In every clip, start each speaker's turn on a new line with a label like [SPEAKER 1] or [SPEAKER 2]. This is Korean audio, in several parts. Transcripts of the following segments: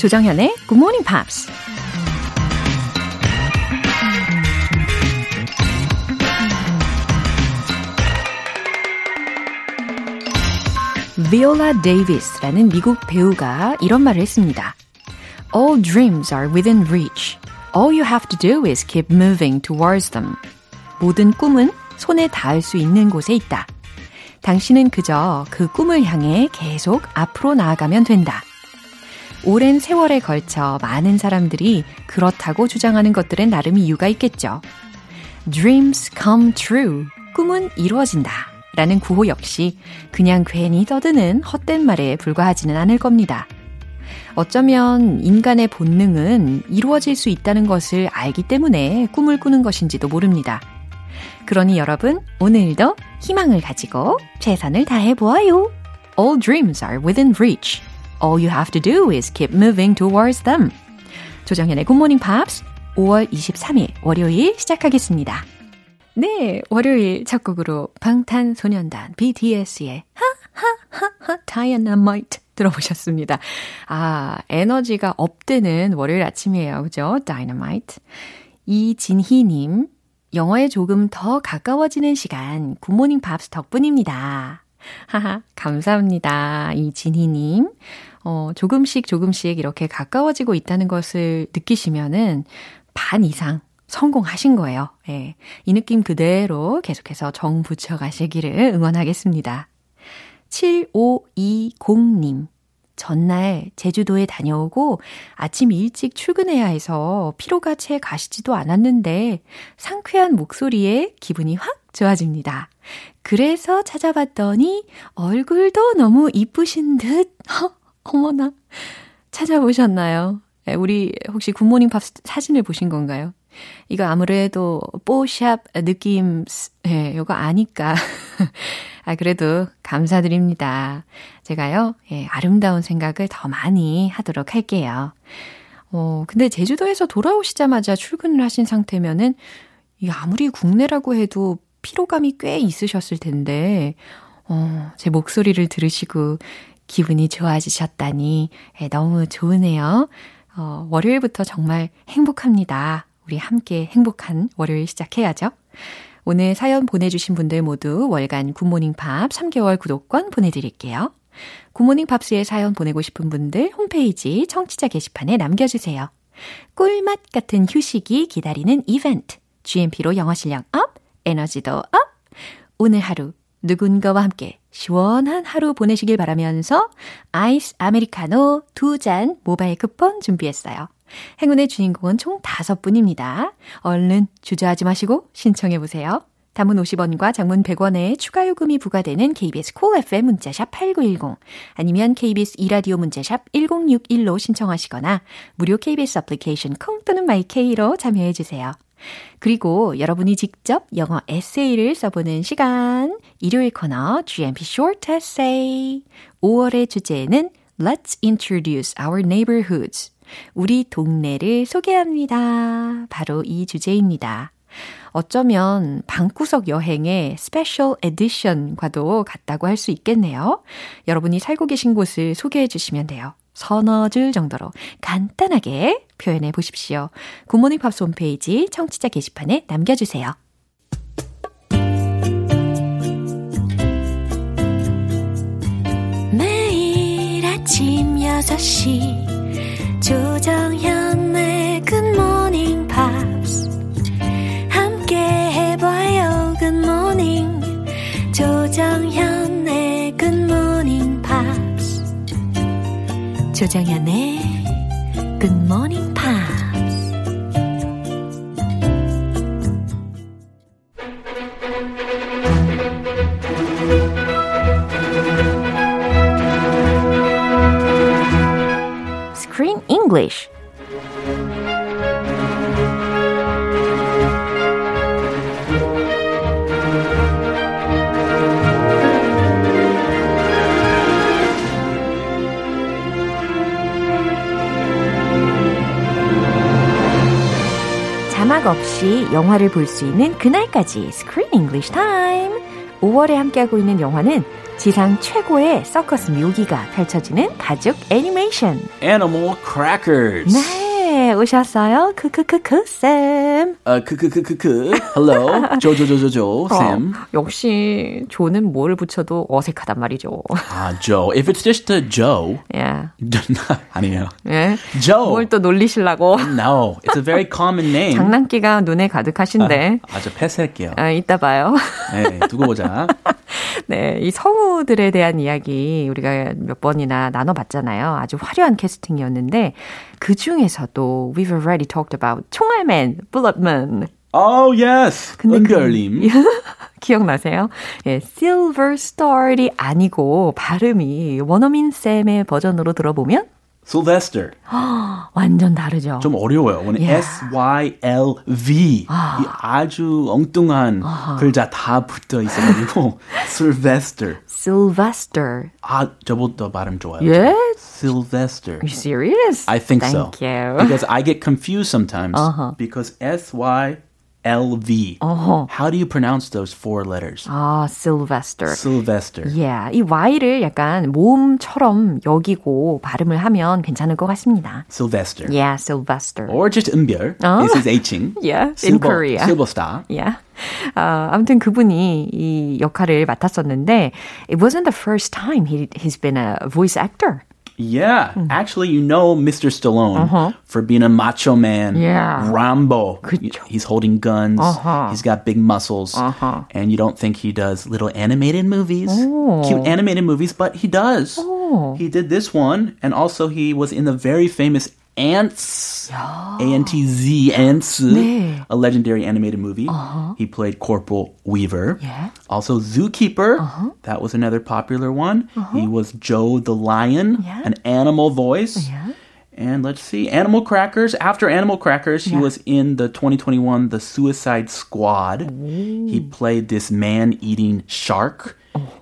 [SPEAKER 1] 조정현의 Good Morning Pops. 비올라 데이비스라는 미국 배우가 이런 말을 했습니다. All dreams are within reach. All you have to do is keep moving towards them. 모든 꿈은 손에 닿을 수 있는 곳에 있다. 당신은 그저 그 꿈을 향해 계속 앞으로 나아가면 된다. 오랜 세월에 걸쳐 많은 사람들이 그렇다고 주장하는 것들은 나름 이유가 있겠죠. Dreams come true. 꿈은 이루어진다. 라는 구호 역시 그냥 괜히 떠드는 헛된 말에 불과하지는 않을 겁니다. 어쩌면 인간의 본능은 이루어질 수 있다는 것을 알기 때문에 꿈을 꾸는 것인지도 모릅니다. 그러니 여러분, 오늘도 희망을 가지고 최선을 다해 보아요. All dreams are within reach. All you have to do is keep moving towards them. 조정현의 Good Morning Pops 5월 23일 월요일 시작하겠습니다. 네, 월요일 첫 곡으로 방탄소년단 BTS의 하하하하 Dynamite 들어보셨습니다. 아, 에너지가 업되는 월요일 아침이에요. 그죠? Dynamite. 이진희님, 영어에 조금 더 가까워지는 시간, 굿모닝 밥스 덕분입니다. 하하, 감사합니다. 이진희님. 어, 조금씩 조금씩 이렇게 가까워지고 있다는 것을 느끼시면은 반 이상 성공하신 거예요. 예. 이 느낌 그대로 계속해서 정 붙여 가시기를 응원하겠습니다. 7520님. 전날 제주도에 다녀오고 아침 일찍 출근해야 해서 피로가 채 가시지도 않았는데 상쾌한 목소리에 기분이 확 좋아집니다. 그래서 찾아봤더니 얼굴도 너무 이쁘신 듯. 허, 어머나. 찾아보셨나요? 예, 우리 혹시 굿모닝 팝 사진을 보신 건가요? 이거 아무래도 뽀샵 느낌, 예, 요거 아니까. 아, 그래도 감사드립니다. 제가요, 예, 아름다운 생각을 더 많이 하도록 할게요. 어, 근데 제주도에서 돌아오시자마자 출근을 하신 상태면은, 이 아무리 국내라고 해도 피로감이 꽤 있으셨을 텐데, 어, 제 목소리를 들으시고 기분이 좋아지셨다니, 예, 너무 좋으네요. 어, 월요일부터 정말 행복합니다. 우리 함께 행복한 월요일 시작해야죠. 오늘 사연 보내주신 분들 모두 월간 굿모닝 팝 3개월 구독권 보내드릴게요. 굿모닝 팝스에 사연 보내고 싶은 분들 홈페이지 청취자 게시판에 남겨주세요. 꿀맛 같은 휴식이 기다리는 이벤트. GMP로 영어 실력 up, 에너지도 up! 오늘 하루 누군가와 함께 시원한 하루 보내시길 바라면서 아이스 아메리카노 두 잔 모바일 쿠폰 준비했어요. 행운의 주인공은 총 5분입니다. 얼른 주저하지 마시고 신청해 보세요. 단문 50원과 장문 100원의 추가 요금이 부과되는 KBS cool FM 문자샵 8910 아니면 KBS 2라디오 문자샵 1061로 신청하시거나 무료 KBS 애플리케이션 콩 또는 my K로 참여해 주세요. 그리고 여러분이 직접 영어 에세이를 써보는 시간 일요일 코너 GMP Short Essay 5월의 주제는 Let's introduce our neighborhoods 우리 동네를 소개합니다. 바로 이 주제입니다. 어쩌면 방구석 여행의 special edition과도 같다고 할 수 있겠네요. 여러분이 살고 계신 곳을 소개해 주시면 돼요. 서너 줄 정도로 간단하게 표현해 보십시오. 굿모닝 팝스 홈페이지 청취자 게시판에 남겨주세요. 매일 아침 6시 조정현의 Morning Pops 함께 해봐요 Morning 조정현의 Morning Pops 조정현의 Pops 영화를 볼 수 있는 그날까지 Screen English Time. 5월에 함께하고 있는 영화는 지상 최고의 서커스 묘기가 펼쳐지는 가족 애니메이션.
[SPEAKER 2] Animal Crackers.
[SPEAKER 1] 네, 오셨어요. 크크크크 쌤.
[SPEAKER 2] 어, 크크크크크. Hello. 조조조조조 쌤.
[SPEAKER 1] 어, 역시 조는 뭘 붙여도 어색하단 말이죠.
[SPEAKER 2] 아, Joe. If it's just a Joe.
[SPEAKER 1] Yeah.
[SPEAKER 2] 아니에요.
[SPEAKER 1] 예.
[SPEAKER 2] Joe.
[SPEAKER 1] 뭘 또 놀리시려고.
[SPEAKER 2] No, it's a very common name.
[SPEAKER 1] 장난기가 눈에 가득하신데.
[SPEAKER 2] 아, 아주 패스할게요.
[SPEAKER 1] 아, 이따 봐요.
[SPEAKER 2] 네, 두고 보자.
[SPEAKER 1] 네, 이 성우들에 대한 이야기 우리가 몇 번이나 나눠봤잖아요. 아주 화려한 캐스팅이었는데 그 중에서도 we've already talked about 총알맨, bulletman.
[SPEAKER 2] Oh, yes. 은별님.
[SPEAKER 1] 그, 기억나세요? 예, Silver Star이 아니고 발음이 원어민 쌤의 버전으로 들어보면
[SPEAKER 2] Sylvester.
[SPEAKER 1] 완전 다르죠.
[SPEAKER 2] 좀 어려워요. 오늘
[SPEAKER 1] Yeah.
[SPEAKER 2] S-Y-L-V. 이 아주 엉뚱한 글자 다 붙어 있어가지고 Sylvester.
[SPEAKER 1] Sylvester.
[SPEAKER 2] 아, 저보다 발음 좋아요.
[SPEAKER 1] 예?
[SPEAKER 2] Sylvester.
[SPEAKER 1] Are you serious?
[SPEAKER 2] I think
[SPEAKER 1] Thank
[SPEAKER 2] so.
[SPEAKER 1] you.
[SPEAKER 2] Because I get confused sometimes because S Y L V. How do you pronounce those four letters?
[SPEAKER 1] 아, Sylvester.
[SPEAKER 2] Sylvester.
[SPEAKER 1] Yeah, 이 Y를 약간 모음처럼 여기고 발음을 하면 괜찮을 것 같습니다.
[SPEAKER 2] Sylvester.
[SPEAKER 1] Yeah, Sylvester.
[SPEAKER 2] Or just 은별.
[SPEAKER 1] 어?
[SPEAKER 2] This is Hing.
[SPEAKER 1] Yeah, in Korea.
[SPEAKER 2] Silverstar.
[SPEAKER 1] Yeah. 아, 아무튼 그분이 이 역할을 맡았었는데 it wasn't the first time he, he's been a voice actor.
[SPEAKER 2] Yeah, actually, you know Mr. Stallone for being a macho man.
[SPEAKER 1] Yeah.
[SPEAKER 2] Rambo.
[SPEAKER 1] 그쵸.
[SPEAKER 2] He's holding guns.
[SPEAKER 1] Uh-huh.
[SPEAKER 2] He's got big muscles.
[SPEAKER 1] Uh-huh.
[SPEAKER 2] And you don't think he does little animated movies, cute animated movies, but he does. He did this one, and also he was in the very famous Ants. A-N-T-Z, Ants.
[SPEAKER 1] 네.
[SPEAKER 2] A legendary animated movie. Uh-huh. He played Corporal Weaver.
[SPEAKER 1] Yeah.
[SPEAKER 2] Also Zookeeper. Uh-huh. That was another popular one. Uh-huh. He was Joe the Lion,
[SPEAKER 1] Yeah.
[SPEAKER 2] an animal voice.
[SPEAKER 1] Yeah.
[SPEAKER 2] And let's see, Animal Crackers. After Animal Crackers, he was in the 2021 The Suicide Squad. He played this man-eating shark.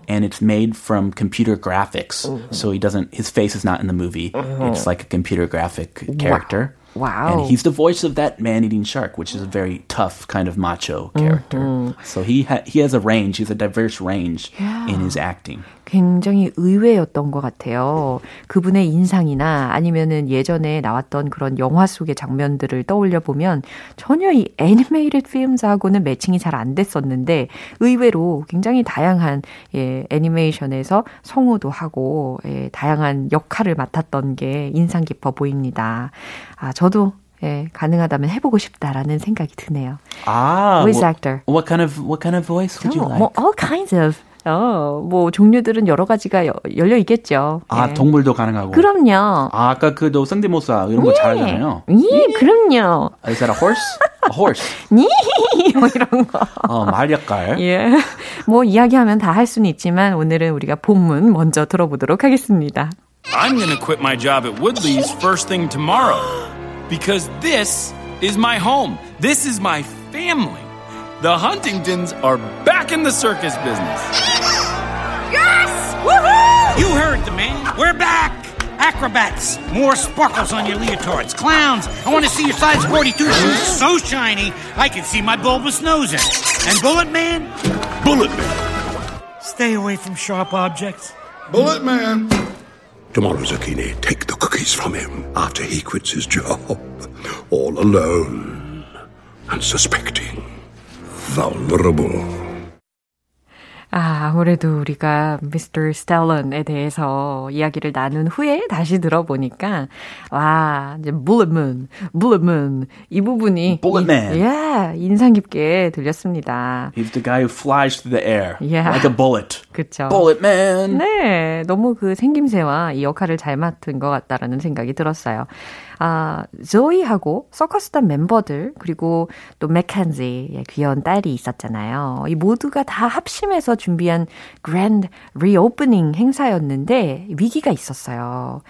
[SPEAKER 2] And it's made from computer graphics. Mm-hmm. So he doesn't his face is not in the movie. Mm-hmm. It's like a computer graphic character.
[SPEAKER 1] Wow.
[SPEAKER 2] And he's the voice of that man-eating shark, which is a very tough kind of macho character. Mm-hmm. So he ha- he has a range. He's a diverse range in his acting.
[SPEAKER 1] 굉장히 의외였던 것 같아요. 그분의 인상이나 아니면은 예전에 나왔던 그런 영화 속의 장면들을 떠올려 보면 전혀 이 애니메이티드 필름하고는 매칭이 잘 안 됐었는데 의외로 굉장히 다양한 예, 애니메이션에서 성우도 하고 예, 다양한 역할을 맡았던 게 인상 깊어 보입니다. 아, 저도 예, 가능하다면 해보고 싶다라는 생각이 드네요.
[SPEAKER 2] Ah,
[SPEAKER 1] Voice actor.
[SPEAKER 2] What kind of what kind of voice would you
[SPEAKER 1] 어,
[SPEAKER 2] like?
[SPEAKER 1] 뭐 all kinds of 어, 뭐 종류들은 여러 가지가 여- 열려 있겠죠.
[SPEAKER 2] 아
[SPEAKER 1] 예.
[SPEAKER 2] 동물도 가능하고.
[SPEAKER 1] 그럼요.
[SPEAKER 2] 아, 아까 그너 성대모사 이런 거 잘하잖아요.
[SPEAKER 1] 예, 그럼요.
[SPEAKER 2] Is that a horse? A horse.
[SPEAKER 1] 니, 뭐 이런 거.
[SPEAKER 2] 어, 말 역할.
[SPEAKER 1] 예. 뭐 이야기하면 다 할 수는 있지만 오늘은 우리가 본문 먼저 들어보도록 하겠습니다.
[SPEAKER 3] I'm going to quit my job at Woodley's first thing tomorrow because this is my home. This is my family. The Huntingtons are back in the circus business.
[SPEAKER 4] Yes! Woohoo!
[SPEAKER 5] You heard the man. We're back. Acrobats. More sparkles on your leotards. Clowns. I want to see your size 42 shoes so shiny I can see my bulbous nose in. it. And Bullet Man?
[SPEAKER 3] Bullet Man.
[SPEAKER 5] Stay away from sharp objects.
[SPEAKER 6] Bullet Man.
[SPEAKER 7] Tomorrow, Zucchini, take the cookies from him after he quits his job. All alone. Unsuspecting. Vulnerable.
[SPEAKER 1] 아, 아무래도 우리가 미스터 스텔런에 대해서 이야기를 나눈 후에 다시 들어보니까 와, 이제 bulletman, bulletman 이 부분이
[SPEAKER 2] Bulletman.
[SPEAKER 1] 이- 예, 인상 깊게 들렸습니다.
[SPEAKER 2] He's the guy who flies through the air
[SPEAKER 1] Yeah.
[SPEAKER 2] like a bullet.
[SPEAKER 1] 그렇죠.
[SPEAKER 2] Bullet man.
[SPEAKER 1] 네, 너무 그 생김새와 이 역할을 잘 맡은 것 같다라는 생각이 들었어요. 아, 조이하고 서커스단 멤버들 그리고 또 맥켄지의 귀여운 딸이 있었잖아요. 이 모두가 다 합심해서 준비한 grand reopening 행사였는데 위기가 있었어요.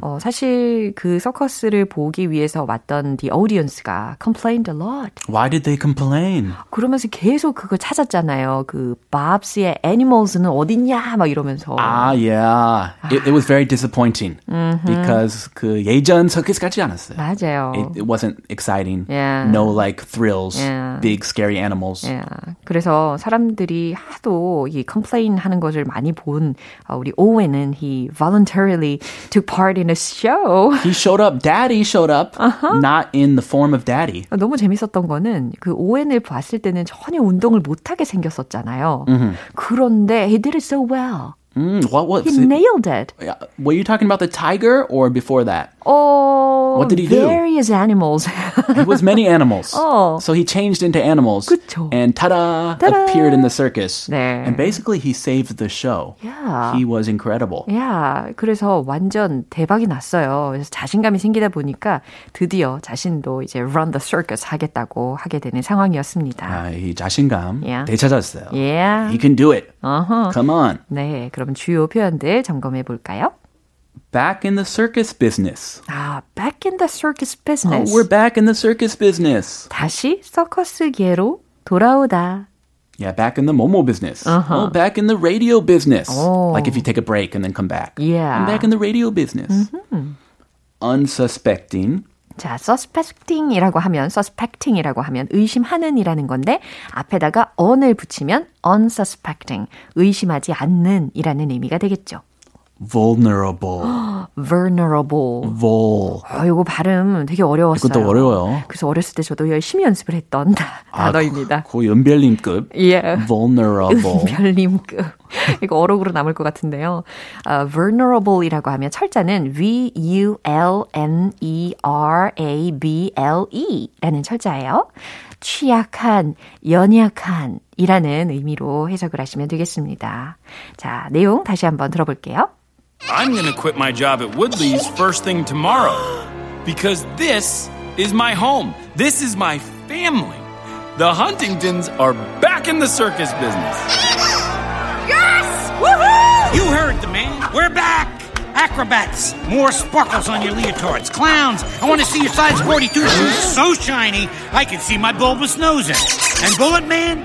[SPEAKER 1] 어, 사실 그 서커스를 보기 위해서 왔던 the audience가 complained a lot.
[SPEAKER 2] Why did they complain?
[SPEAKER 1] 그러면서 계속 그걸 찾았잖아요. 그 Bob's의 animals는 어딨냐 막 이러면서.
[SPEAKER 2] Ah, yeah. It, it was very disappointing because 그 예전 서커스 같지 하지 않았어요.
[SPEAKER 1] 맞아요.
[SPEAKER 2] It, it wasn't exciting.
[SPEAKER 1] Yeah.
[SPEAKER 2] No like thrills,
[SPEAKER 1] Yeah.
[SPEAKER 2] big scary animals.
[SPEAKER 1] 예, 그래서 사람들이 하도 이 complain 하는 것을 많이 본 어, 우리 오웬은 he voluntarily took part in a show.
[SPEAKER 2] He showed up. Daddy showed up, not in the form of daddy.
[SPEAKER 1] 너무 재밌었던 거는 그 오웬을 봤을 때는 전혀 운동을 못하게 생겼었잖아요. 그런데 he did it so well.
[SPEAKER 2] Mm, what was
[SPEAKER 1] He
[SPEAKER 2] it?
[SPEAKER 1] nailed it.
[SPEAKER 2] Yeah, Were you talking about the tiger or before that?
[SPEAKER 1] Oh,
[SPEAKER 2] What did he do?
[SPEAKER 1] various animals.
[SPEAKER 2] It was many animals.
[SPEAKER 1] Oh.
[SPEAKER 2] So he changed into animals.
[SPEAKER 1] 그쵸.
[SPEAKER 2] And ta-da,
[SPEAKER 1] Ta-da.
[SPEAKER 2] appeared in the circus.
[SPEAKER 1] 네.
[SPEAKER 2] And basically he saved the show.
[SPEAKER 1] Yeah.
[SPEAKER 2] He was incredible.
[SPEAKER 1] 야, 그래서 완전 대박이 났어요. 그래서 자신감이 생기다 보니까 드디어 자신도 이제 run the circus 하겠다고 하게 되는 상황이었습니다.
[SPEAKER 2] 아, 이 자신감
[SPEAKER 1] Yeah.
[SPEAKER 2] 되찾았어요.
[SPEAKER 1] Yeah.
[SPEAKER 2] He can do it.
[SPEAKER 1] 어허.
[SPEAKER 2] Come on.
[SPEAKER 1] 네, 그럼 주요 표현들 점검해 볼까요?
[SPEAKER 2] Back in the circus business.
[SPEAKER 1] 아, back in the circus
[SPEAKER 2] Oh,
[SPEAKER 1] business.
[SPEAKER 2] we're back in the circus business.
[SPEAKER 1] 다시 서커스계로 돌아오다.
[SPEAKER 2] Yeah, back in the Momo business.
[SPEAKER 1] Uh-huh.
[SPEAKER 2] Oh, back in the radio business.
[SPEAKER 1] Oh.
[SPEAKER 2] Like if you take a break and then come back.
[SPEAKER 1] Yeah.
[SPEAKER 2] I'm back in the radio business. Unsuspecting.
[SPEAKER 1] 자, suspecting이라고 하면, suspecting이라고 하면 의심하는이라는 건데 앞에다가 on을 붙이면 unsuspecting, 의심하지 않는이라는 의미가 되겠죠.
[SPEAKER 2] Vulnerable.
[SPEAKER 1] vulnerable.
[SPEAKER 2] Vol.
[SPEAKER 1] 아, 이거 발음 되게 어려웠어요.
[SPEAKER 2] 이것도 어려워요.
[SPEAKER 1] 그래서 어렸을 때 저도 열심히 연습을 했던 단어입니다.
[SPEAKER 2] 거의 은별님급.
[SPEAKER 1] 예.
[SPEAKER 2] Vulnerable.
[SPEAKER 1] 별님급. 이거 어록으로 남을 것 같은데요. 어, vulnerable이라고 하면 철자는 V-U-L-N-E-R-A-B-L-E 라는 철자예요. 취약한, 연약한 이라는 의미로 해석을 하시면 되겠습니다. 자, 내용 다시 한번 들어볼게요.
[SPEAKER 3] I'm going to quit my job at Woodley's first thing tomorrow because this is my home. This is my family. The Huntingtons are back in the circus business.
[SPEAKER 4] Yes! Woohoo!
[SPEAKER 5] You heard the man. We're back. Acrobats. More sparkles on your leotards. Clowns. I want to see your size 42 shoes so shiny I can see my bulbous nose in. And Bullet Man,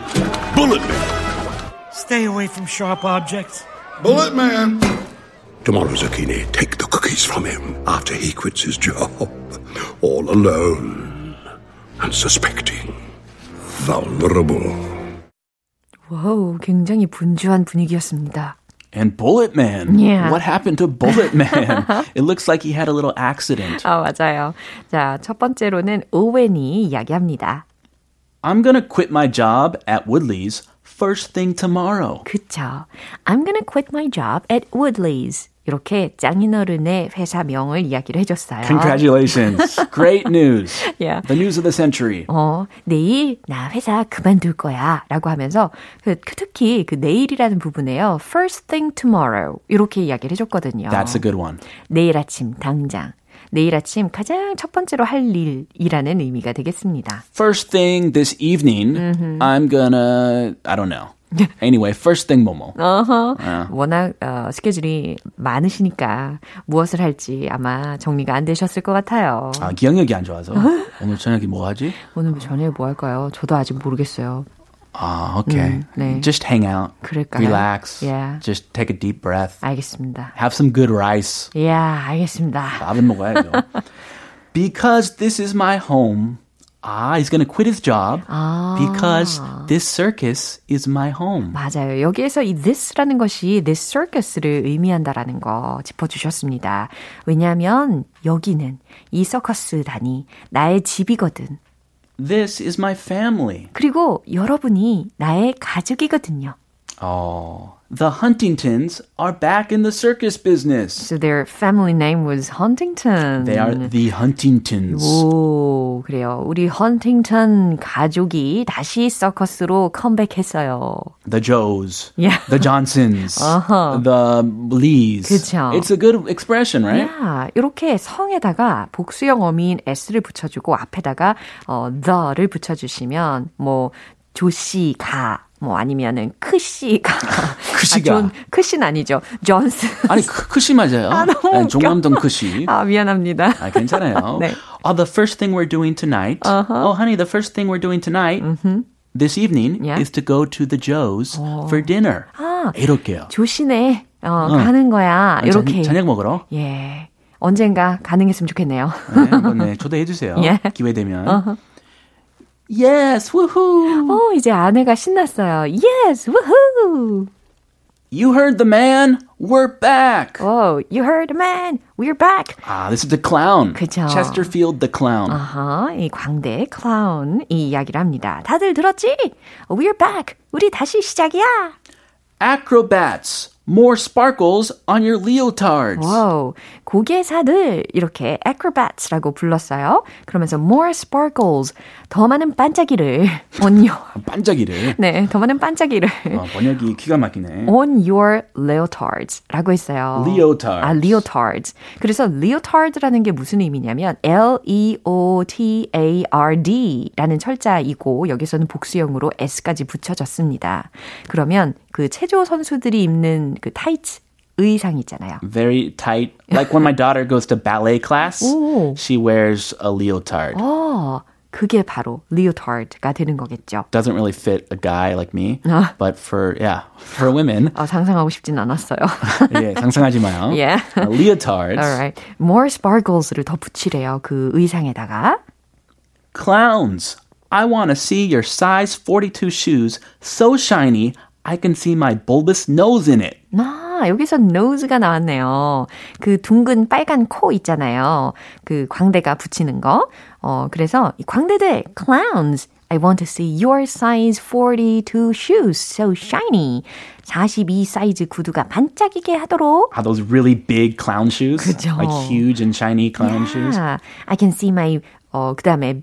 [SPEAKER 7] Bullet Man!
[SPEAKER 5] stay away from sharp objects.
[SPEAKER 7] Bullet Man! Tomorrow, Zucchini, take the cookies from him after he quits his job. All alone and suspecting. Vulnerable.
[SPEAKER 1] 와우, 굉장히 분주한 분위기였습니다.
[SPEAKER 2] And Bullet Man.
[SPEAKER 1] Yeah.
[SPEAKER 2] What happened to Bullet Man? it looks like he had a little accident.
[SPEAKER 1] 아, 맞아요. 자, 첫 번째로는 오웬이 이야기합니다.
[SPEAKER 2] I'm gonna quit my job at Woodley's first thing tomorrow.
[SPEAKER 1] 그쵸. I'm gonna quit my job at Woodley's. 이렇게 장인어른의 회사명을 이야기를 해줬어요.
[SPEAKER 2] Congratulations. Great news.
[SPEAKER 1] Yeah.
[SPEAKER 2] The news of the century.
[SPEAKER 1] 어, 내일 나 회사 그만둘 거야 라고 하면서 그, 특히 그 내일이라는 부분에요. First thing tomorrow 이렇게 이야기를 해줬거든요.
[SPEAKER 2] That's a good one.
[SPEAKER 1] 내일 아침 당장. 내일 아침 가장 첫 번째로 할 일이라는 의미가 되겠습니다.
[SPEAKER 2] First thing this evening, I'm gonna, I don't know. Anyway, first thing Momo.
[SPEAKER 1] 어허. 워낙 어, 스케줄이 많으시니까 무엇을 할지 아마 정리가 안 되셨을 것 같아요.
[SPEAKER 2] 아, 기억력이 안 좋아서. 오늘 저녁에 뭐 하지?
[SPEAKER 1] 오늘 저녁에 뭐 할까요? 저도 아직 모르겠어요.
[SPEAKER 2] 아, okay.
[SPEAKER 1] 네.
[SPEAKER 2] Just hang out.
[SPEAKER 1] 그럴까요?
[SPEAKER 2] Relax.
[SPEAKER 1] Yeah.
[SPEAKER 2] Just take a deep breath.
[SPEAKER 1] 알겠습니다.
[SPEAKER 2] Have some good rice.
[SPEAKER 1] 예, 알겠습니다.
[SPEAKER 2] 밥은 먹어야죠. Because this is my home. Ah, he's to quit his job because this circus is my home.
[SPEAKER 1] 맞아요. 여기에서 이 this라는 것이 this circus를 의미한다라는 거 짚어주셨습니다. 왜냐하면 여기는 이 서커스단이 나의 집이거든.
[SPEAKER 2] This is my family.
[SPEAKER 1] 그리고 여러분이 나의 가족이거든요.
[SPEAKER 2] Oh, the Huntingtons are back in the circus business.
[SPEAKER 1] So their family name was Huntington.
[SPEAKER 2] They are the Huntingtons.
[SPEAKER 1] 오, 그래요. 우리 헌팅턴 가족이 다시 서커스로 컴백했어요.
[SPEAKER 2] The Joes.
[SPEAKER 1] Yeah.
[SPEAKER 2] The Johnsons. The Lees.
[SPEAKER 1] 그쵸.
[SPEAKER 2] It's a good expression, right?
[SPEAKER 1] 야, 이렇게 성에다가 복수형 어미인 s를 붙여주고 앞에다가 어, the를 붙여주시면 뭐 조씨가 뭐 아니면은 크씨가
[SPEAKER 2] 크씨가.
[SPEAKER 1] 아, 존 크씨는 아니죠. 존스.
[SPEAKER 2] 아니, 크, 크시 맞아요.
[SPEAKER 1] 아, 너무
[SPEAKER 2] 아니. 종암동 크시.
[SPEAKER 1] 아 미안합니다.
[SPEAKER 2] 아, 괜찮아요.
[SPEAKER 1] 네.
[SPEAKER 2] Oh, the first thing we're doing tonight. Oh, honey, the first thing we're doing tonight, this evening,
[SPEAKER 1] Yeah.
[SPEAKER 2] is to go to the Joes for dinner.
[SPEAKER 1] 아.
[SPEAKER 2] 이렇게요.
[SPEAKER 1] 조신에 어, 가는 거야.
[SPEAKER 2] 아,
[SPEAKER 1] 이렇게.
[SPEAKER 2] 저, 저녁 먹으러.
[SPEAKER 1] 예. 언젠가 가능했으면 좋겠네요.
[SPEAKER 2] 네, 한번 네, 초대해 주세요.
[SPEAKER 1] 예.
[SPEAKER 2] 기회 되면.
[SPEAKER 1] Uh-huh.
[SPEAKER 2] Yes, woohoo!
[SPEAKER 1] 어, 이제 아내가 신났어요. Yes, woohoo!
[SPEAKER 2] You heard the man. We're back.
[SPEAKER 1] Oh, you heard, man. We're back.
[SPEAKER 2] Ah, this is the clown.
[SPEAKER 1] 그죠.
[SPEAKER 2] Chesterfield the clown.
[SPEAKER 1] 아하, 이 광대 클라운 이 이야기를 합니다. 다들 들었지? We're back. 우리 다시 시작이야.
[SPEAKER 2] Acrobats. More sparkles on your leotards.
[SPEAKER 1] 와우, 고개사들 이렇게 acrobats라고 불렀어요. 그러면서 more sparkles, 더 많은 반짝이를 on your,
[SPEAKER 2] 반짝이를.
[SPEAKER 1] 네, 더 많은 반짝이를
[SPEAKER 2] 어, 번역이 기가 막히네.
[SPEAKER 1] on your leotards라고 했어요.
[SPEAKER 2] Leotards.
[SPEAKER 1] 아, leotards. 그래서 leotard라는 게 무슨 의미냐면 L-E-O-T-A-R-D라는 철자이고 여기서는 복수형으로 S까지 붙여졌습니다. 그러면 그 체조 선수들이 입는 그 타이츠 의상 있잖아요.
[SPEAKER 2] Very tight. Like when my daughter goes to ballet class,
[SPEAKER 1] 오.
[SPEAKER 2] she wears a leotard.
[SPEAKER 1] 어, 그게 바로 leotard가 되는 거겠죠.
[SPEAKER 2] Doesn't really fit a guy like me, but for yeah, for women,
[SPEAKER 1] 어, 상상하고 싶진 않았어요.
[SPEAKER 2] 예, 상상하지 마요.
[SPEAKER 1] Yeah.
[SPEAKER 2] Uh, leotards.
[SPEAKER 1] Alright. More sparkles를 더 붙이래요. 그 의상에다가.
[SPEAKER 2] Clowns. I want to see your size 42 shoes so shiny I can see my bulbous nose in it.
[SPEAKER 1] 아, 여기서 nose가 나왔네요. 그 둥근 빨간 코 있잖아요. 그 광대가 붙이는 거. 어, 그래서 이 광대들, clowns. I want to see your size 42 shoes so shiny. 42 사이즈 구두가 반짝이게 하도록.
[SPEAKER 2] Ah, those really big clown shoes.
[SPEAKER 1] 그죠.
[SPEAKER 2] Like huge and shiny clown shoes.
[SPEAKER 1] Yeah. I can see my 어, 그 다음에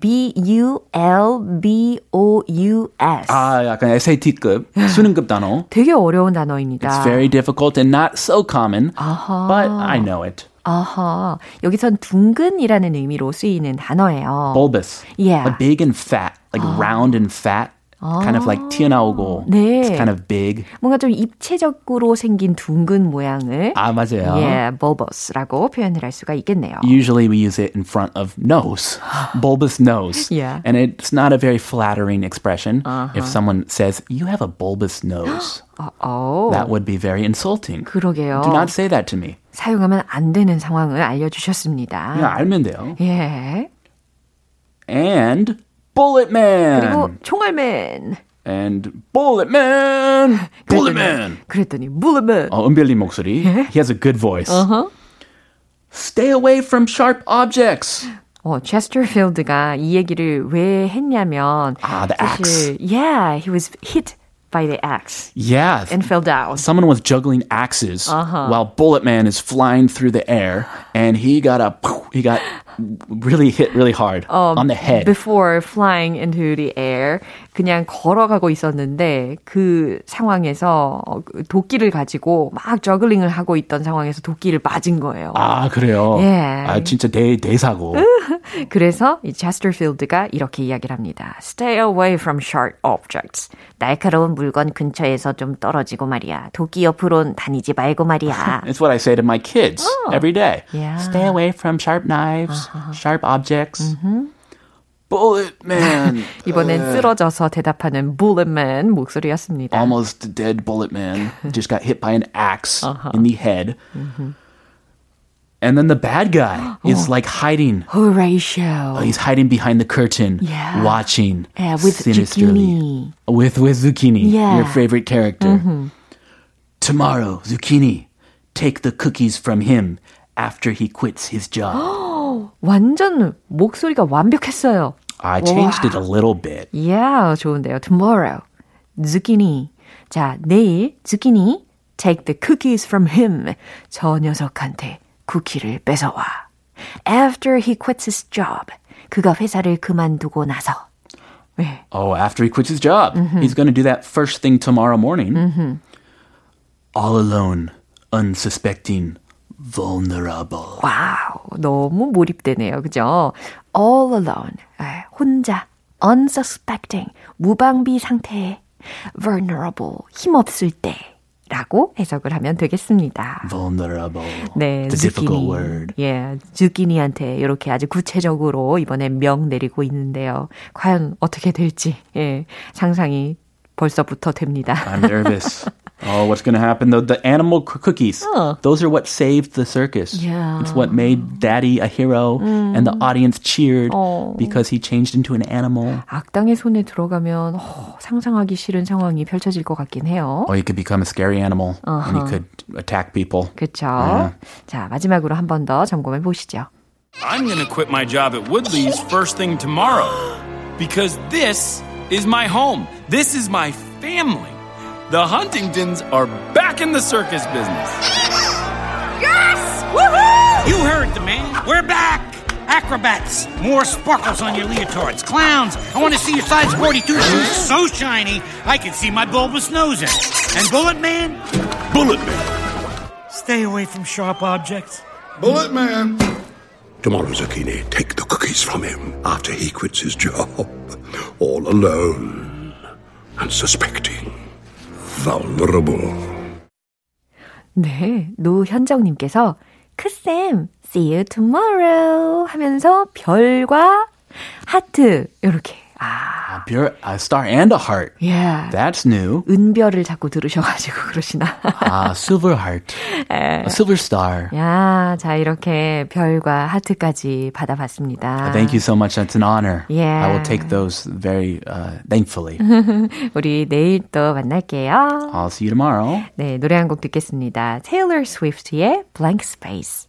[SPEAKER 1] B-U-L-B-O-U-S.
[SPEAKER 2] 아, 약간 SAT급, 수능급 단어.
[SPEAKER 1] 되게 어려운 단어입니다.
[SPEAKER 2] It's very difficult and not so common, but I know it.
[SPEAKER 1] 아하. 여기선 둥근이라는 의미로 쓰이는 단어예요.
[SPEAKER 2] Bulbous.
[SPEAKER 1] Yeah.
[SPEAKER 2] Like big and fat. Like round and fat. Kind of like 튀어나오고.
[SPEAKER 1] 네.
[SPEAKER 2] It's kind of big.
[SPEAKER 1] 뭔가 좀 입체적으로 생긴 둥근 모양을
[SPEAKER 2] 아, 맞아요.
[SPEAKER 1] 예, bulbous라고 표현을 할 수가 있겠네요.
[SPEAKER 2] Usually we use it in front of nose, bulbous nose.
[SPEAKER 1] Yeah.
[SPEAKER 2] And it's not a very flattering expression. If someone says, you have a bulbous nose,
[SPEAKER 1] 어,
[SPEAKER 2] that would be very insulting.
[SPEAKER 1] 그러게요.
[SPEAKER 2] Do not say that to me.
[SPEAKER 1] 사용하면 안 되는 상황을 알려주셨습니다.
[SPEAKER 2] 그냥 알면 돼요.
[SPEAKER 1] 예.
[SPEAKER 2] And Bullet Man.
[SPEAKER 1] 그리고 총알맨.
[SPEAKER 2] And Bullet Man. Bullet Man.
[SPEAKER 1] 그랬더니 bulletman.
[SPEAKER 2] 어, 은별님 목소리. He has a good voice. Stay away from sharp objects.
[SPEAKER 1] 어, 체스터필드가 이 얘기를 왜 했냐면
[SPEAKER 2] 아, the
[SPEAKER 1] 사실, yeah, he was hit by the axe
[SPEAKER 2] Yeah.
[SPEAKER 1] and fell down.
[SPEAKER 2] Someone was juggling axes while Bullet Man is flying through the air, and he got a he got really hit really hard on the head.
[SPEAKER 1] Before flying into the air, 그냥 걸어가고 있었는데 그 상황에서 어, 그 도끼를 가지고 막 저글링을 하고 있던 상황에서 도끼를 맞은 거예요.
[SPEAKER 2] 아 그래요.
[SPEAKER 1] 예.
[SPEAKER 2] 아 진짜 대 대사고.
[SPEAKER 1] 그래서 이 체스터필드가 이렇게 이야기를 합니다. Stay away from sharp objects. 날카로운 물건 근처에서 좀 떨어지고 말이야. 도끼 옆으론 다니지 말고 말이야.
[SPEAKER 2] It's what I say to my kids every day.
[SPEAKER 1] Yeah.
[SPEAKER 2] Stay away from sharp knives, sharp objects. Bullet Man.
[SPEAKER 1] 이번엔 쓰러져서 대답하는 bulletman 목소리였습니다.
[SPEAKER 2] Almost dead Bullet Man just got hit by an axe in the head. And then the bad guy is like hiding.
[SPEAKER 1] Horatio.
[SPEAKER 2] He's hiding behind the curtain,
[SPEAKER 1] Yeah.
[SPEAKER 2] watching
[SPEAKER 1] Yeah, with
[SPEAKER 2] sinisterly.
[SPEAKER 1] zucchini.
[SPEAKER 2] With with zucchini,
[SPEAKER 1] Yeah.
[SPEAKER 2] your favorite character. Tomorrow, zucchini, take the cookies from him after he quits his job.
[SPEAKER 1] 완전 목소리가 완벽했어요.
[SPEAKER 2] I changed it a little bit.
[SPEAKER 1] Yeah, 좋은데요. Tomorrow. zucchini. 자, 내일 zucchini take the cookies from him. 저 녀석한테 쿠키를 뺏어와. After he quits his job. 그가 회사를 그만두고 나서. 네.
[SPEAKER 2] Oh, after he quits his job, he's going to do that first thing tomorrow morning. All alone, unsuspecting, vulnerable.
[SPEAKER 1] 와우, 너무 몰입되네요. 그죠? All alone. 아, 혼자. Unsuspecting. 무방비 상태에. Vulnerable. 힘없을 때. 라고 해석을 하면 되겠습니다.
[SPEAKER 2] Vulnerable.
[SPEAKER 1] 네, zucchini.
[SPEAKER 2] word.
[SPEAKER 1] 예, zucchini한테 이렇게 아주 구체적으로 이번에 명 내리고 있는데요. 과연 어떻게 될지, 예, 상상이 벌써부터 됩니다.
[SPEAKER 2] I'm nervous. Oh, what's going to happen though? The animal c- cookies.
[SPEAKER 1] Oh.
[SPEAKER 2] Those are what saved the circus.
[SPEAKER 1] Yeah.
[SPEAKER 2] It's what made Daddy a hero, and the audience cheered
[SPEAKER 1] Oh.
[SPEAKER 2] because he changed into an animal.
[SPEAKER 1] 악당의 손에 들어가면 어, 상상하기 싫은 상황이 펼쳐질 것 같긴 해요.
[SPEAKER 2] Or he could become a scary animal, and he
[SPEAKER 1] Uh-huh.
[SPEAKER 2] could attack people.
[SPEAKER 1] 그렇죠. 자, 마지막으로 한 번 더 점검해 보시죠.
[SPEAKER 3] I'm going to quit my job at Woodley's first thing tomorrow because this is my home. This is my family. The Huntingtons are back in the circus business.
[SPEAKER 4] Yes! Woohoo!
[SPEAKER 5] You heard the man. We're back. Acrobats. More sparkles on your leotards. Clowns. I want to see your size 42 shoes so shiny I can see my bulbous nose in it. And Bullet Man,
[SPEAKER 7] Bullet Man!
[SPEAKER 5] stay away from sharp objects.
[SPEAKER 7] Bullet Man! Tomorrow, Zucchini, take the cookies from him after he quits his job. All alone and suspecting. Vulnerable.
[SPEAKER 1] 네, 노현정님께서 크쌤, see you tomorrow 하면서 별과 하트 이렇게 아,
[SPEAKER 2] A, pure, a star and a heart.
[SPEAKER 1] yeah.
[SPEAKER 2] That's new.
[SPEAKER 1] 은별을 자꾸 들으셔가지고 그러시나.
[SPEAKER 2] Ah, silver heart. A silver star.
[SPEAKER 1] 야, 자 이렇게 별과 하트까지 받아봤습니다.
[SPEAKER 2] Thank you so much. That's an honor.
[SPEAKER 1] Yeah.
[SPEAKER 2] I will take those very uh, thankfully.
[SPEAKER 1] 우리 내일 또 만날게요.
[SPEAKER 2] I'll see you tomorrow.
[SPEAKER 1] 네, 노래 한 곡 듣겠습니다. Taylor Swift의 Blank Space.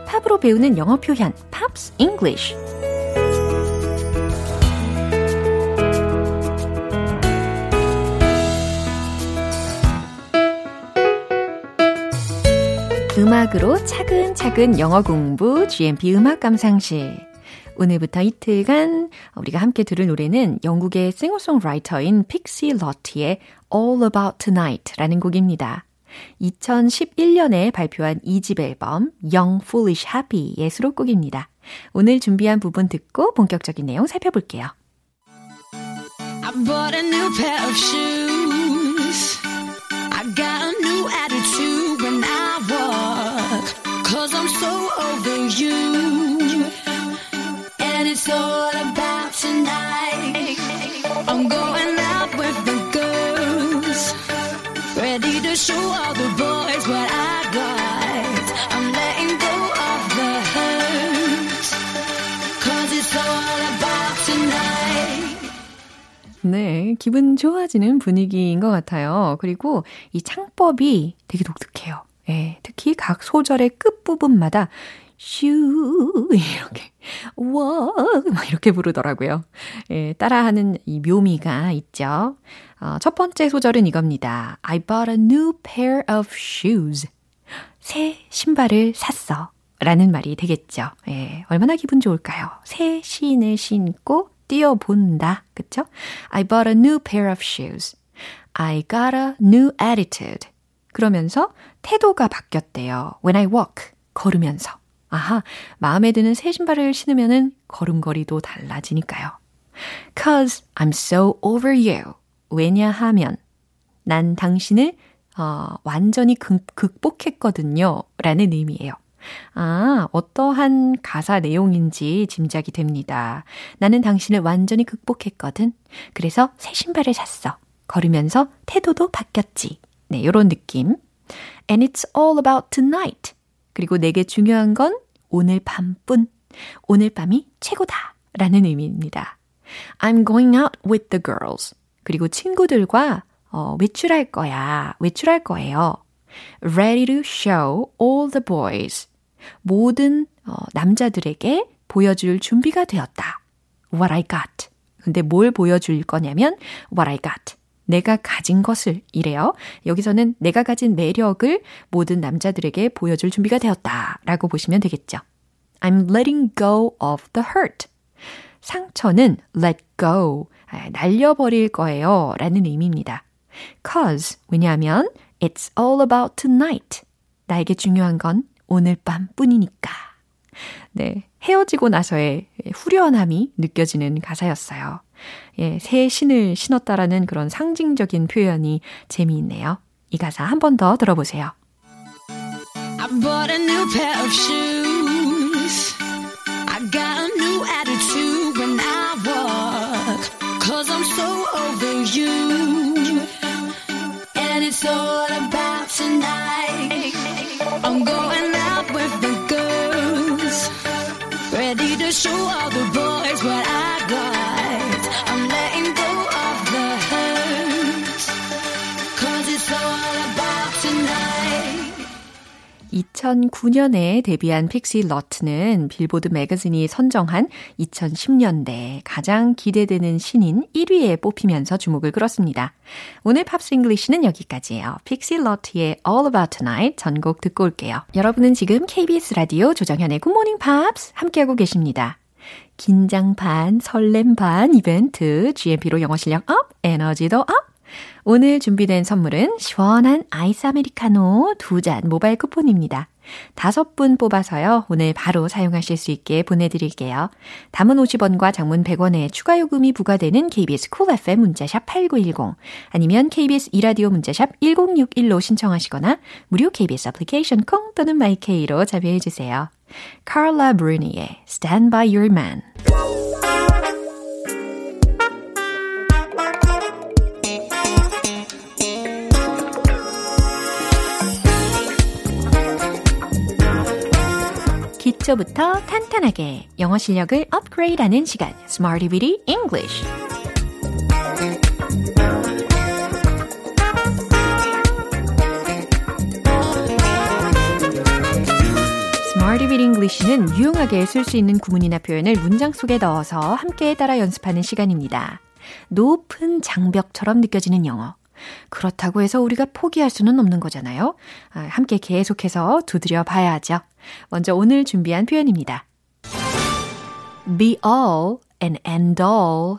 [SPEAKER 1] 팝으로 배우는 영어 표현 Pops English 음악으로 차근차근 영어 공부 GMP 음악 감상실 오늘부터 이틀간 우리가 함께 들을 노래는 영국의 싱어송라이터인 Pixie Lott의 All About Tonight라는 곡입니다. 2011년에 발표한 2집 앨범 Young Foolish Happy의 수록곡입니다. 오늘 준비한 부분 듣고 본격적인 내용 살펴볼게요.
[SPEAKER 6] I bought a new pair of shoes. I got a new attitude when I walk. Cause I'm so over you. And it's all about tonight. I'm going
[SPEAKER 1] 네, 기분 좋아지는 분위기인 것 같아요. 그리고 이 창법이 되게 독특해요. 예, 특히 각 소절의 끝부분마다 슈 이렇게 와 막 이렇게 부르더라고요. 예, 따라하는 이 묘미가 있죠. 어, 첫 번째 소절은 이겁니다. I bought a new pair of shoes. 새 신발을 샀어. 라는 말이 되겠죠. 예, 얼마나 기분 좋을까요? 새 신을 신고 뛰어본다. 그쵸? I bought a new pair of shoes. I got a new attitude. 그러면서 태도가 바뀌었대요. When I walk. 걸으면서. 아하, 마음에 드는 새 신발을 신으면은 걸음걸이도 달라지니까요. Cause I'm so over you. 왜냐하면 난 당신을 어, 완전히 극, 극복했거든요. 라는 의미예요. 아, 어떠한 가사 내용인지 짐작이 됩니다. 나는 당신을 완전히 극복했거든. 그래서 새 신발을 샀어. 걸으면서 태도도 바뀌었지. 네, 요런 느낌. And it's all about tonight. 그리고 내게 중요한 건 오늘 밤뿐. 오늘 밤이 최고다. 라는 의미입니다. I'm going out with the girls. 그리고 친구들과 어, 외출할 거야. 외출할 거예요. Ready to show all the boys. 모든 어, 남자들에게 보여줄 준비가 되었다. What I got. 근데 뭘 보여줄 거냐면 what I got. 내가 가진 것을 이래요. 여기서는 내가 가진 매력을 모든 남자들에게 보여줄 준비가 되었다. 라고 보시면 되겠죠. I'm letting go of the hurt. 상처는 let go, 날려버릴 거예요 라는 의미입니다. cause, 왜냐하면 it's all about tonight. 나에게 중요한 건 오늘 밤 뿐이니까. 네, 헤어지고 나서의 후련함이 느껴지는 가사였어요. 예, 새 신을 신었다라는 그런 상징적인 표현이 재미있네요. 이 가사 한 번 더 들어보세요.
[SPEAKER 6] I bought a new pair of shoes. I got a new attitude when I walk. Cause I'm so over you. And it's all about tonight. I'm going out with the girls. Ready to show all the boys what I got.
[SPEAKER 1] 2009년에 데뷔한 픽시 러트는 빌보드 매거진이 선정한 2010년대 가장 기대되는 신인 1위에 뽑히면서 주목을 끌었습니다. 오늘 Pops English는 여기까지예요. Pixie Lott의 All About Tonight 전곡 듣고 올게요. 여러분은 지금 KBS 라디오 조정현의 Morning Pops 함께하고 계십니다. 긴장 반, 설렘 반 이벤트 GMP로 영어 실력 up, 에너지도 up! 오늘 준비된 선물은 시원한 아이스 아메리카노 두 잔 모바일 쿠폰입니다. 다섯 분 뽑아서요. 오늘 바로 사용하실 수 있게 보내드릴게요. 단문 50원과 장문 100원의 추가 요금이 부과되는 KBS cool FM 문자샵 8910 아니면 KBS 이라디오 문자샵 1061로 신청하시거나 무료 KBS 애플리케이션 콩 또는 마이케이로 자비해주세요. 카를라 브루니의 Stand By Your Man 기초부터 탄탄하게 영어 실력을 업그레이드하는 시간 Smarty Bitty English Bitty English는 유용하게 쓸 수 있는 구문이나 표현을 문장 속에 넣어서 함께 따라 연습하는 시간입니다. 높은 장벽처럼 느껴지는 영어 그렇다고 해서 우리가 포기할 수는 없는 거잖아요. 함께 계속해서 두드려 봐야죠. 먼저 오늘 준비한 표현입니다. be all and end all.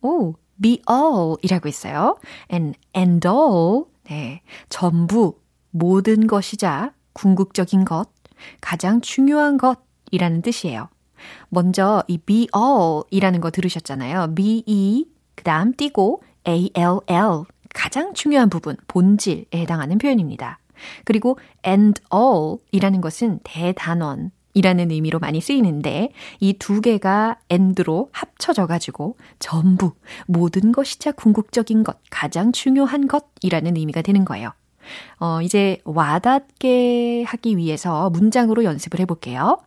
[SPEAKER 1] 오, be all 이라고 있어요. and end all. 네. 전부, 모든 것이자 궁극적인 것, 가장 중요한 것이라는 뜻이에요. 먼저 이 be all 이라는 거 들으셨잖아요. be, 그 다음 띄고 all. 가장 중요한 부분, 본질에 해당하는 표현입니다. 그리고 and all 이라는 것은 대단원 이라는 의미로 많이 쓰이는데 이 두 개가 and로 합쳐져 가지고 전부 모든 것이자 궁극적인 것, 가장 중요한 것이라는 의미가 되는 거예요. 어, 이제 와닿게 하기 위해서 문장으로 연습을 해 볼게요.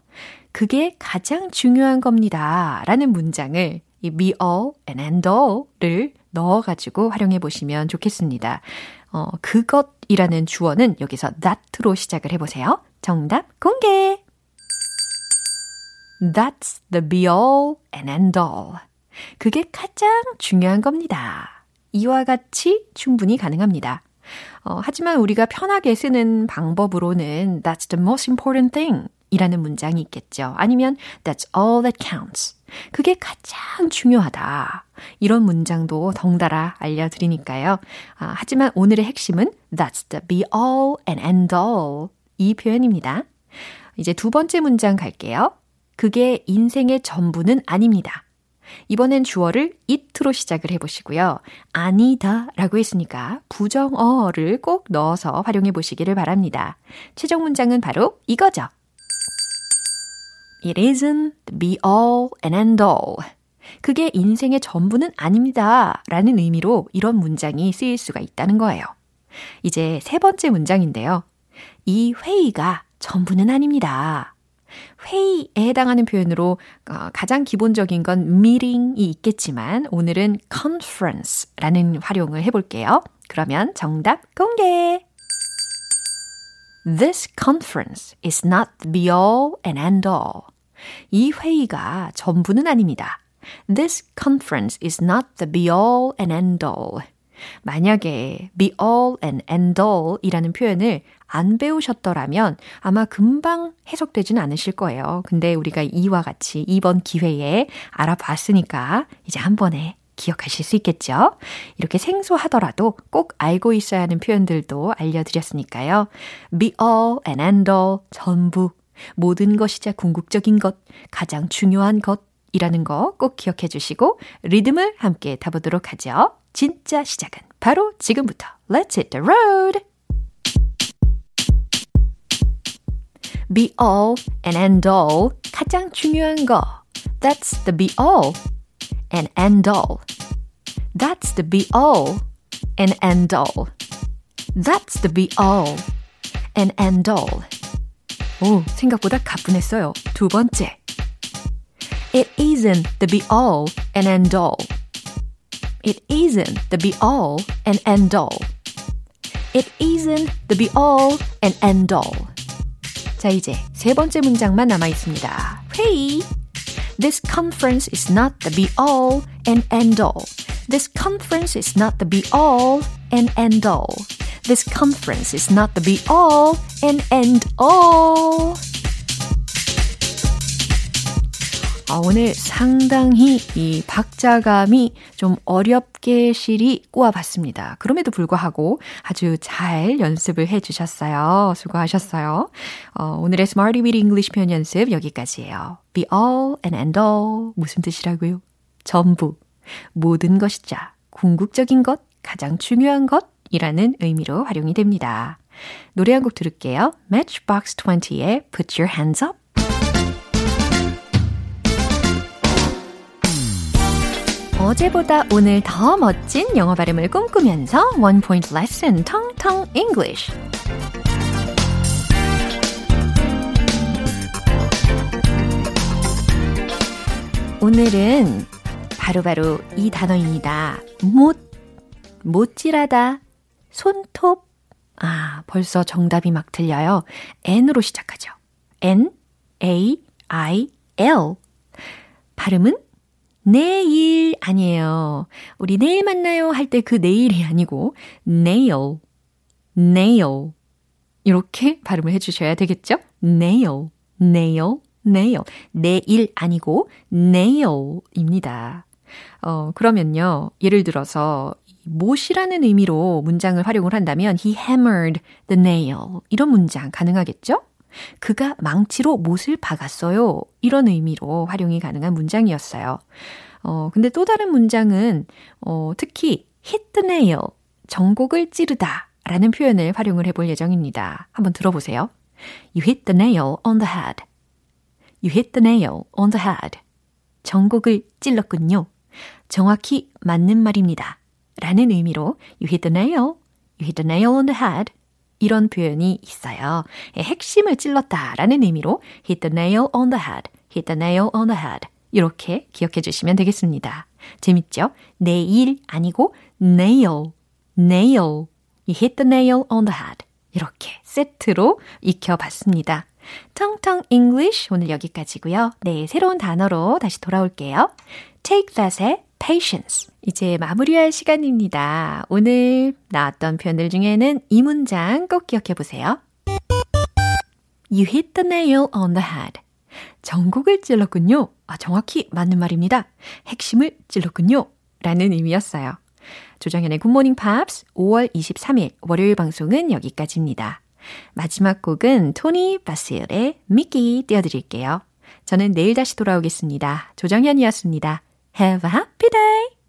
[SPEAKER 1] 그게 가장 중요한 겁니다. 라는 문장을 이 be all and end all를 넣어가지고 활용해 보시면 좋겠습니다. 어, 그것이라는 주어는 여기서 that로 시작을 해보세요. 정답 공개! That's the be all and end all. 그게 가장 중요한 겁니다. 이와 같이 충분히 가능합니다. 어, 하지만 우리가 편하게 쓰는 방법으로는 That's the most important thing 이라는 문장이 있겠죠. 아니면 That's all that counts. 그게 가장 중요하다. 이런 문장도 덩달아 알려드리니까요. 아, 하지만 오늘의 핵심은 That's the be all and end all. 이 표현입니다. 이제 두 번째 문장 갈게요. 그게 인생의 전부는 아닙니다. 이번엔 주어를 it로 시작을 해보시고요. 아니다 라고 했으니까 부정어를 꼭 넣어서 활용해 보시기를 바랍니다. 최종 문장은 바로 이거죠. It isn't be all and end all. 그게 인생의 전부는 아닙니다. 라는 의미로 이런 문장이 쓰일 수가 있다는 거예요. 이제 세 번째 문장인데요. 이 회의가 전부는 아닙니다. 회의에 해당하는 표현으로 어, 가장 기본적인 건 meeting이 있겠지만 오늘은 conference라는 활용을 해볼게요. 그러면 정답 공개! This conference is not the be all and end all. 이 회의가 전부는 아닙니다. This conference is not the be all and end all. 만약에 be all and end all 이라는 표현을 안 배우셨더라면 아마 금방 해석되지는 않으실 거예요. 근데 우리가 이와 같이 이번 기회에 알아봤으니까 이제 한 번에 기억하실 수 있겠죠? 이렇게 생소하더라도 꼭 알고 있어야 하는 표현들도 알려드렸으니까요. be all and end all, 전부, 모든 것이자 궁극적인 것, 가장 중요한 것이라는 거 꼭 기억해 주시고 리듬을 함께 타보도록 하죠. 진짜 시작은 바로 지금부터. Let's hit the road! be all and end all, 가장 중요한 거. That's the be all and end all. That's the be all and end all. That's the be all and end all. 오, 생각보다 가뿐했어요. 두 번째. It isn't the be all and end all. It isn't the be all and end all. It isn't the be all and end all. 자, 이제 세 번째 문장만 남아 있습니다. 회의. This conference is not the be all and end all. This conference is not the be all and end all. This conference is not the be all and end all. 아, 오늘 상당히 이 박자감이 좀 어렵게 실이 꼬아봤습니다. 그럼에도 불구하고 아주 잘 연습을 해 주셨어요. 수고하셨어요. 어, 오늘의 Smarty Weedy English 표현 연습 여기까지예요. Be all and end all 무슨 뜻이라고요? 전부, 모든 것이자, 궁극적인 것, 가장 중요한 것 이라는 의미로 활용이 됩니다. 노래 한 곡 들을게요. Matchbox 20의 Put Your Hands Up 어제보다 오늘 더 멋진 영어 발음을 꿈꾸면서 원 포인트 레슨 텅텅 English. 오늘은 바로바로 바로 이 단어입니다. 못, 못질하다, 손톱. 아, 벌써 정답이 막 들려요. N으로 시작하죠. N, A, I, L. 발음은 내일 아니에요. 우리 내일 만나요 할 때 그 내일이 아니고 nail, nail 이렇게 발음을 해주셔야 되겠죠? nail, nail, nail 내일 아니고 nail입니다. 어 그러면요 예를 들어서 못이라는 의미로 문장을 활용을 한다면 he hammered the nail 이런 문장 가능하겠죠? 그가 망치로 못을 박았어요. 이런 의미로 활용이 가능한 문장이었어요. 어, 근데 또 다른 문장은, 어, 특히 hit the nail, 전곡을 찌르다 라는 표현을 활용을 해볼 예정입니다. 한번 들어보세요. You hit the nail on the head. You hit the nail on the head. 전곡을 찔렀군요. 정확히 맞는 말입니다. 라는 의미로 you hit the nail, you hit the nail on the head 이런 표현이 있어요. 핵심을 찔렀다 라는 의미로 hit the nail on the head, hit the nail on the head 이렇게 기억해 주시면 되겠습니다. 재밌죠? 내일 아니고 nail, nail. You hit the nail on the head. 이렇게 세트로 익혀봤습니다. 텅텅 English 오늘 여기까지고요. 네, 새로운 단어로 다시 돌아올게요. Take that의 patience. 이제 마무리할 시간입니다. 오늘 나왔던 표현들 중에는 이 문장 꼭 기억해 보세요. You hit the nail on the head. 전곡을 찔렀군요. 아, 정확히 맞는 말입니다. 핵심을 찔렀군요. 라는 의미였어요. 조정현의 굿모닝 팝스 5월 23일 월요일 방송은 여기까지입니다. 마지막 곡은 토니 바실의 미끼 띄워드릴게요. 저는 내일 다시 돌아오겠습니다. 조정현이었습니다. Have a happy day!